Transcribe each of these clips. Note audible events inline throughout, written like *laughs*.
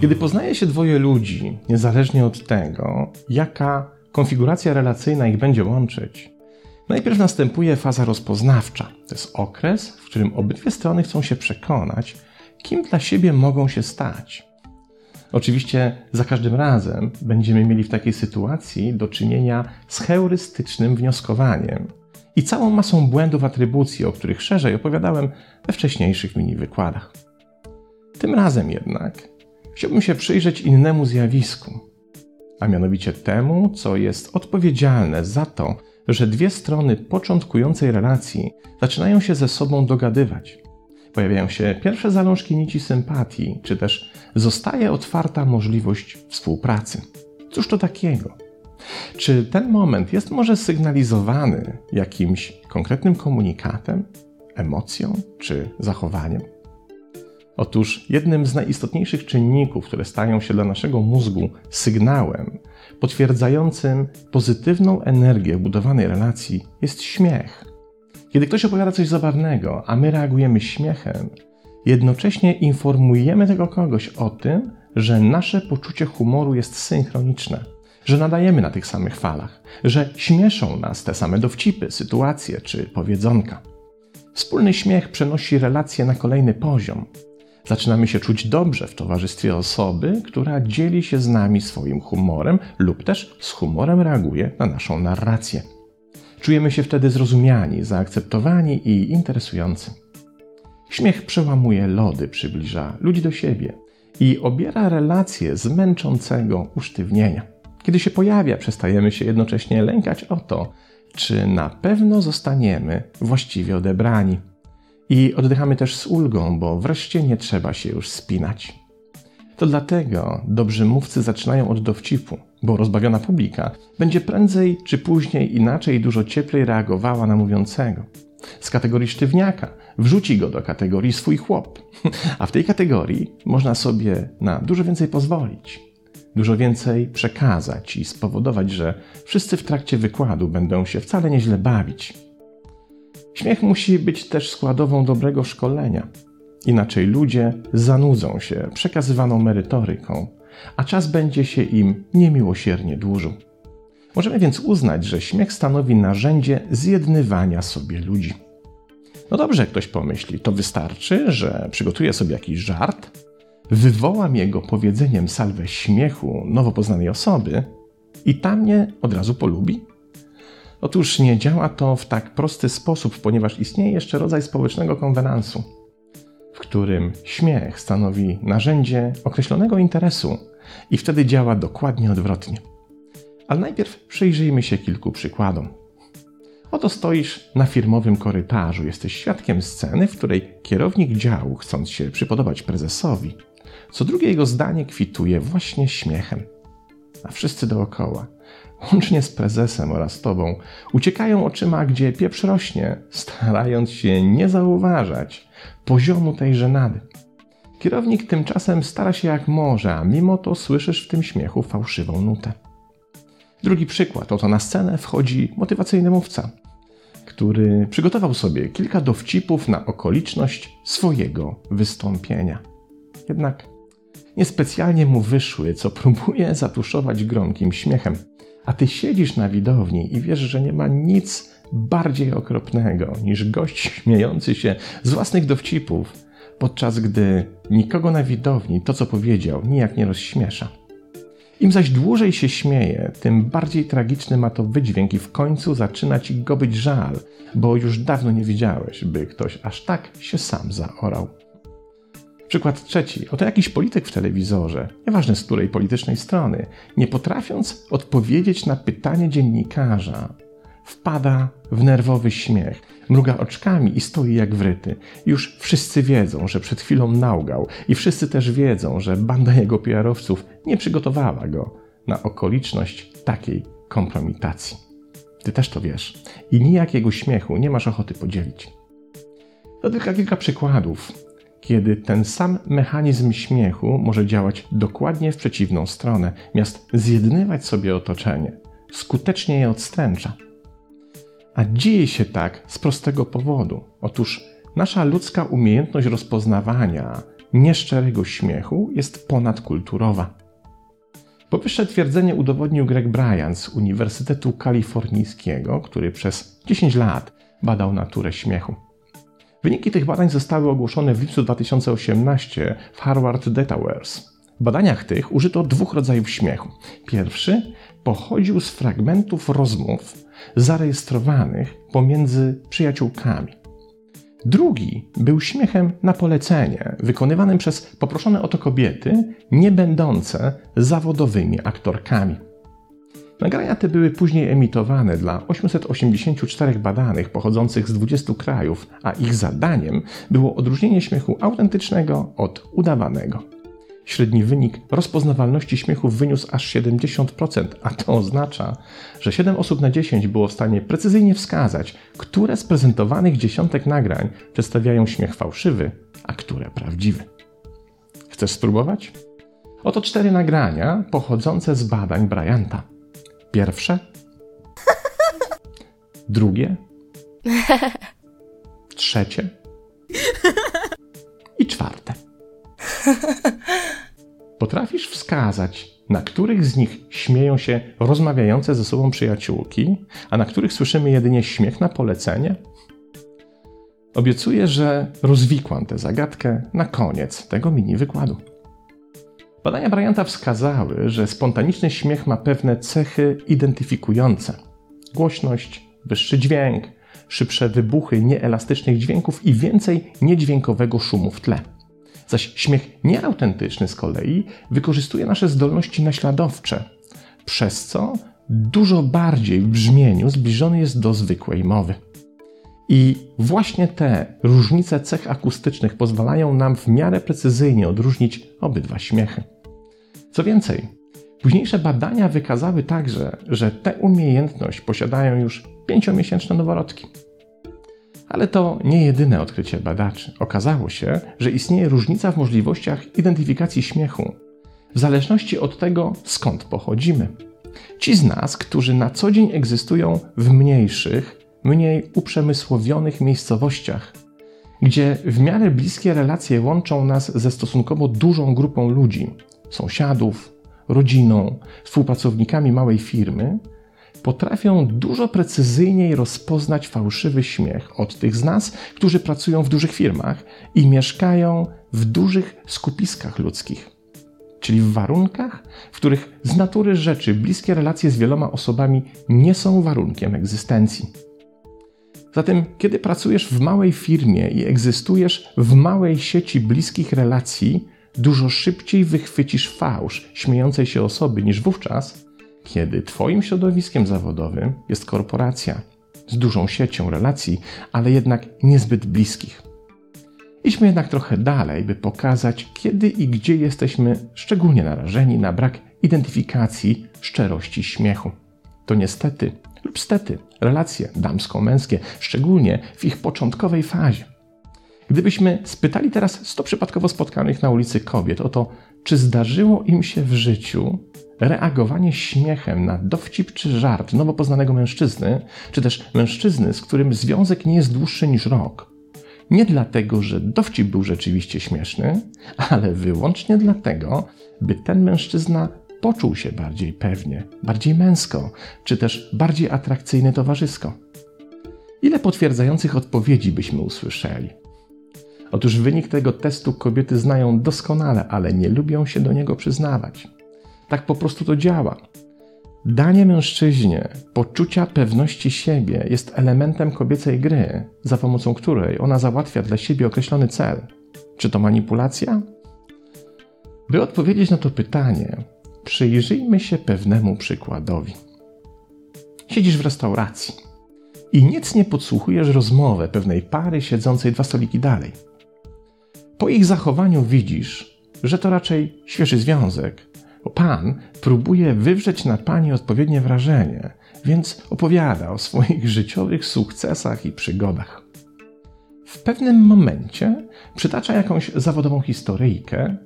Kiedy poznaje się dwoje ludzi, niezależnie od tego, jaka konfiguracja relacyjna ich będzie łączyć, najpierw następuje faza rozpoznawcza. To jest okres, w którym obydwie strony chcą się przekonać, kim dla siebie mogą się stać. Oczywiście za każdym razem będziemy mieli w takiej sytuacji do czynienia z heurystycznym wnioskowaniem i całą masą błędów atrybucji, o których szerzej opowiadałem we wcześniejszych mini wykładach. Tym razem jednak chciałbym się przyjrzeć innemu zjawisku, a mianowicie temu, co jest odpowiedzialne za to, że dwie strony początkującej relacji zaczynają się ze sobą dogadywać. Pojawiają się pierwsze zalążki nici sympatii, czy też zostaje otwarta możliwość współpracy. Cóż to takiego? Czy ten moment jest może sygnalizowany jakimś konkretnym komunikatem, emocją czy zachowaniem? Otóż jednym z najistotniejszych czynników, które stają się dla naszego mózgu sygnałem potwierdzającym pozytywną energię budowanej relacji, jest śmiech. Kiedy ktoś opowiada coś zabawnego, a my reagujemy śmiechem, jednocześnie informujemy tego kogoś o tym, że nasze poczucie humoru jest synchroniczne, że nadajemy na tych samych falach, że śmieszą nas te same dowcipy, sytuacje czy powiedzonka. Wspólny śmiech przenosi relacje na kolejny poziom, Zaczynamy się czuć dobrze w towarzystwie osoby, która dzieli się z nami swoim humorem lub też z humorem reaguje na naszą narrację. Czujemy się wtedy zrozumiani, zaakceptowani i interesujący. Śmiech przełamuje lody, przybliża ludzi do siebie i obiera relacje z męczącego usztywnienia. Kiedy się pojawia, przestajemy się jednocześnie lękać o to, czy na pewno zostaniemy właściwie odebrani. I oddychamy też z ulgą, bo wreszcie nie trzeba się już spinać. To dlatego dobrzy mówcy zaczynają od dowcipu, bo rozbawiona publika będzie prędzej czy później inaczej dużo cieplej reagowała na mówiącego. Z kategorii sztywniaka wrzuci go do kategorii swój chłop, *laughs* a w tej kategorii można sobie na dużo więcej pozwolić, dużo więcej przekazać i spowodować, że wszyscy w trakcie wykładu będą się wcale nieźle bawić Śmiech musi być też składową dobrego szkolenia. Inaczej ludzie zanudzą się przekazywaną merytoryką, a czas będzie się im niemiłosiernie dłużył. Możemy więc uznać, że śmiech stanowi narzędzie zjednywania sobie ludzi. No dobrze, ktoś pomyśli, to wystarczy, że przygotuję sobie jakiś żart, wywołam jego powiedzeniem salwę śmiechu nowo poznanej osoby i ta mnie od razu polubi? Otóż nie działa to w tak prosty sposób, ponieważ istnieje jeszcze rodzaj społecznego konwenansu, w którym śmiech stanowi narzędzie określonego interesu i wtedy działa dokładnie odwrotnie. Ale najpierw przyjrzyjmy się kilku przykładom. Oto stoisz na firmowym korytarzu, jesteś świadkiem sceny, w której kierownik działu, chcąc się przypodobać prezesowi, co drugie jego zdanie kwituje właśnie śmiechem. A wszyscy dookoła łącznie z prezesem oraz tobą, uciekają oczyma, gdzie pieprz rośnie, starając się nie zauważać poziomu tej żenady. Kierownik tymczasem stara się jak może, a mimo to słyszysz w tym śmiechu fałszywą nutę. Drugi przykład. Oto na scenę wchodzi motywacyjny mówca, który przygotował sobie kilka dowcipów na okoliczność swojego wystąpienia. Jednak niespecjalnie mu wyszły, co próbuje zatuszować gromkim śmiechem a ty siedzisz na widowni i wiesz, że nie ma nic bardziej okropnego niż gość śmiejący się z własnych dowcipów, podczas gdy nikogo na widowni to, co powiedział, nijak nie rozśmiesza. Im zaś dłużej się śmieje, tym bardziej tragiczny ma to wydźwięk i w końcu zaczyna ci go być żal, bo już dawno nie widziałeś, by ktoś aż tak się sam zaorał. Przykład trzeci. Oto jakiś polityk w telewizorze, nieważne z której politycznej strony, nie potrafiąc odpowiedzieć na pytanie dziennikarza, wpada w nerwowy śmiech, mruga oczkami i stoi jak wryty. Już wszyscy wiedzą, że przed chwilą naugał i wszyscy też wiedzą, że banda jego PR-owców nie przygotowała go na okoliczność takiej kompromitacji. Ty też to wiesz i nijakiego śmiechu nie masz ochoty podzielić. To tylko kilka przykładów kiedy ten sam mechanizm śmiechu może działać dokładnie w przeciwną stronę, miast zjednywać sobie otoczenie, skutecznie je odstręcza. A dzieje się tak z prostego powodu. Otóż nasza ludzka umiejętność rozpoznawania nieszczerego śmiechu jest ponadkulturowa. Powyższe twierdzenie udowodnił Greg Bryant z Uniwersytetu Kalifornijskiego, który przez 10 lat badał naturę śmiechu. Wyniki tych badań zostały ogłoszone w lipcu 2018 w Harvard Dataverse. W badaniach tych użyto dwóch rodzajów śmiechu. Pierwszy pochodził z fragmentów rozmów zarejestrowanych pomiędzy przyjaciółkami. Drugi był śmiechem na polecenie, wykonywanym przez poproszone o to kobiety, nie będące zawodowymi aktorkami. Nagrania te były później emitowane dla 884 badanych pochodzących z 20 krajów, a ich zadaniem było odróżnienie śmiechu autentycznego od udawanego. Średni wynik rozpoznawalności śmiechu wyniósł aż 70%, a to oznacza, że 7 osób na 10 było w stanie precyzyjnie wskazać, które z prezentowanych dziesiątek nagrań przedstawiają śmiech fałszywy, a które prawdziwy. Chcesz spróbować? Oto cztery nagrania pochodzące z badań Bryanta. Pierwsze, drugie, trzecie i czwarte. Potrafisz wskazać, na których z nich śmieją się rozmawiające ze sobą przyjaciółki, a na których słyszymy jedynie śmiech na polecenie? Obiecuję, że rozwikłam tę zagadkę na koniec tego mini wykładu. Badania Bryanta wskazały, że spontaniczny śmiech ma pewne cechy identyfikujące: głośność, wyższy dźwięk, szybsze wybuchy nieelastycznych dźwięków i więcej niedźwiękowego szumu w tle. Zaś śmiech nieautentyczny z kolei wykorzystuje nasze zdolności naśladowcze, przez co dużo bardziej w brzmieniu zbliżony jest do zwykłej mowy. I właśnie te różnice cech akustycznych pozwalają nam w miarę precyzyjnie odróżnić obydwa śmiechy. Co więcej, późniejsze badania wykazały także, że tę umiejętność posiadają już pięciomiesięczne noworodki. Ale to nie jedyne odkrycie badaczy. Okazało się, że istnieje różnica w możliwościach identyfikacji śmiechu, w zależności od tego, skąd pochodzimy. Ci z nas, którzy na co dzień egzystują w mniejszych, mniej uprzemysłowionych miejscowościach, gdzie w miarę bliskie relacje łączą nas ze stosunkowo dużą grupą ludzi sąsiadów, rodziną, współpracownikami małej firmy potrafią dużo precyzyjniej rozpoznać fałszywy śmiech od tych z nas, którzy pracują w dużych firmach i mieszkają w dużych skupiskach ludzkich. Czyli w warunkach, w których z natury rzeczy bliskie relacje z wieloma osobami nie są warunkiem egzystencji. Zatem, kiedy pracujesz w małej firmie i egzystujesz w małej sieci bliskich relacji, dużo szybciej wychwycisz fałsz śmiejącej się osoby niż wówczas, kiedy Twoim środowiskiem zawodowym jest korporacja z dużą siecią relacji, ale jednak niezbyt bliskich. Idźmy jednak trochę dalej, by pokazać, kiedy i gdzie jesteśmy szczególnie narażeni na brak identyfikacji szczerości śmiechu. To niestety lub stety relacje damsko-męskie, szczególnie w ich początkowej fazie. Gdybyśmy spytali teraz 100 przypadkowo spotkanych na ulicy kobiet o to, czy zdarzyło im się w życiu reagowanie śmiechem na dowcip czy żart nowo poznanego mężczyzny, czy też mężczyzny, z którym związek nie jest dłuższy niż rok. Nie dlatego, że dowcip był rzeczywiście śmieszny, ale wyłącznie dlatego, by ten mężczyzna poczuł się bardziej pewnie, bardziej męsko, czy też bardziej atrakcyjny towarzysko. Ile potwierdzających odpowiedzi byśmy usłyszeli? Otóż wynik tego testu kobiety znają doskonale, ale nie lubią się do niego przyznawać. Tak po prostu to działa. Danie mężczyźnie poczucia pewności siebie jest elementem kobiecej gry, za pomocą której ona załatwia dla siebie określony cel. Czy to manipulacja? By odpowiedzieć na to pytanie, przyjrzyjmy się pewnemu przykładowi. Siedzisz w restauracji i nic nie podsłuchujesz rozmowę pewnej pary siedzącej dwa stoliki dalej. Po ich zachowaniu widzisz, że to raczej świeży związek, bo Pan próbuje wywrzeć na Pani odpowiednie wrażenie, więc opowiada o swoich *laughs* życiowych sukcesach i przygodach. W pewnym momencie przytacza jakąś zawodową historyjkę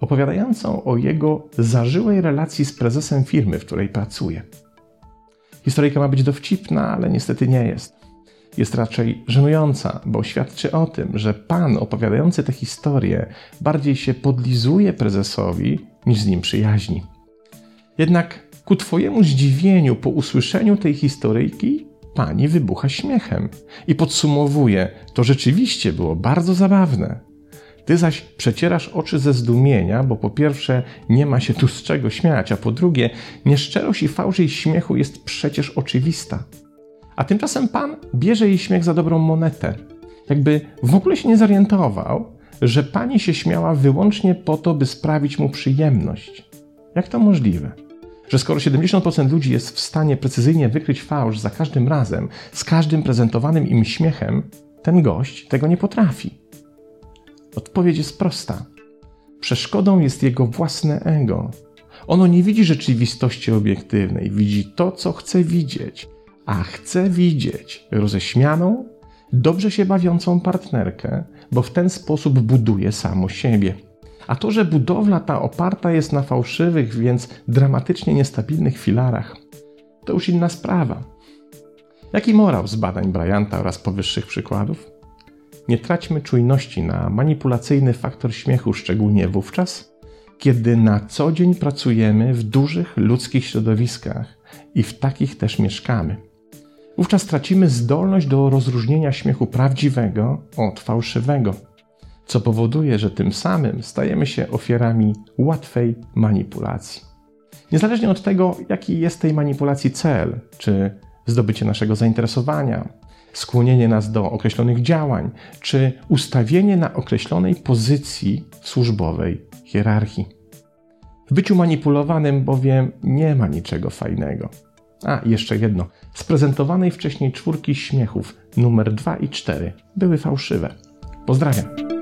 opowiadającą o jego zażyłej relacji z prezesem firmy, w której pracuje. Historyjka ma być dowcipna, ale niestety nie jest. Jest raczej żenująca, bo świadczy o tym, że pan opowiadający tę historię bardziej się podlizuje prezesowi niż z nim przyjaźni. Jednak ku twojemu zdziwieniu po usłyszeniu tej historyjki pani wybucha śmiechem i podsumowuje: To rzeczywiście było bardzo zabawne. Ty zaś przecierasz oczy ze zdumienia, bo po pierwsze nie ma się tu z czego śmiać, a po drugie nieszczerość i fałsz jej śmiechu jest przecież oczywista. A tymczasem pan bierze jej śmiech za dobrą monetę. Jakby w ogóle się nie zorientował, że pani się śmiała wyłącznie po to, by sprawić mu przyjemność. Jak to możliwe? Że skoro 70% ludzi jest w stanie precyzyjnie wykryć fałsz za każdym razem, z każdym prezentowanym im śmiechem, ten gość tego nie potrafi. Odpowiedź jest prosta. Przeszkodą jest jego własne ego. Ono nie widzi rzeczywistości obiektywnej, widzi to, co chce widzieć, a chce widzieć roześmianą, dobrze się bawiącą partnerkę, bo w ten sposób buduje samo siebie. A to, że budowla ta oparta jest na fałszywych, więc dramatycznie niestabilnych filarach, to już inna sprawa. Jaki morał z badań Bryanta oraz powyższych przykładów? Nie traćmy czujności na manipulacyjny faktor śmiechu, szczególnie wówczas, kiedy na co dzień pracujemy w dużych ludzkich środowiskach i w takich też mieszkamy. Wówczas tracimy zdolność do rozróżnienia śmiechu prawdziwego od fałszywego, co powoduje, że tym samym stajemy się ofiarami łatwej manipulacji. Niezależnie od tego, jaki jest tej manipulacji cel, czy zdobycie naszego zainteresowania, skłonienie nas do określonych działań, czy ustawienie na określonej pozycji służbowej hierarchii. W byciu manipulowanym bowiem nie ma niczego fajnego. A, jeszcze jedno. Z prezentowanej wcześniej czwórki śmiechów numer 2 i 4 były fałszywe. Pozdrawiam.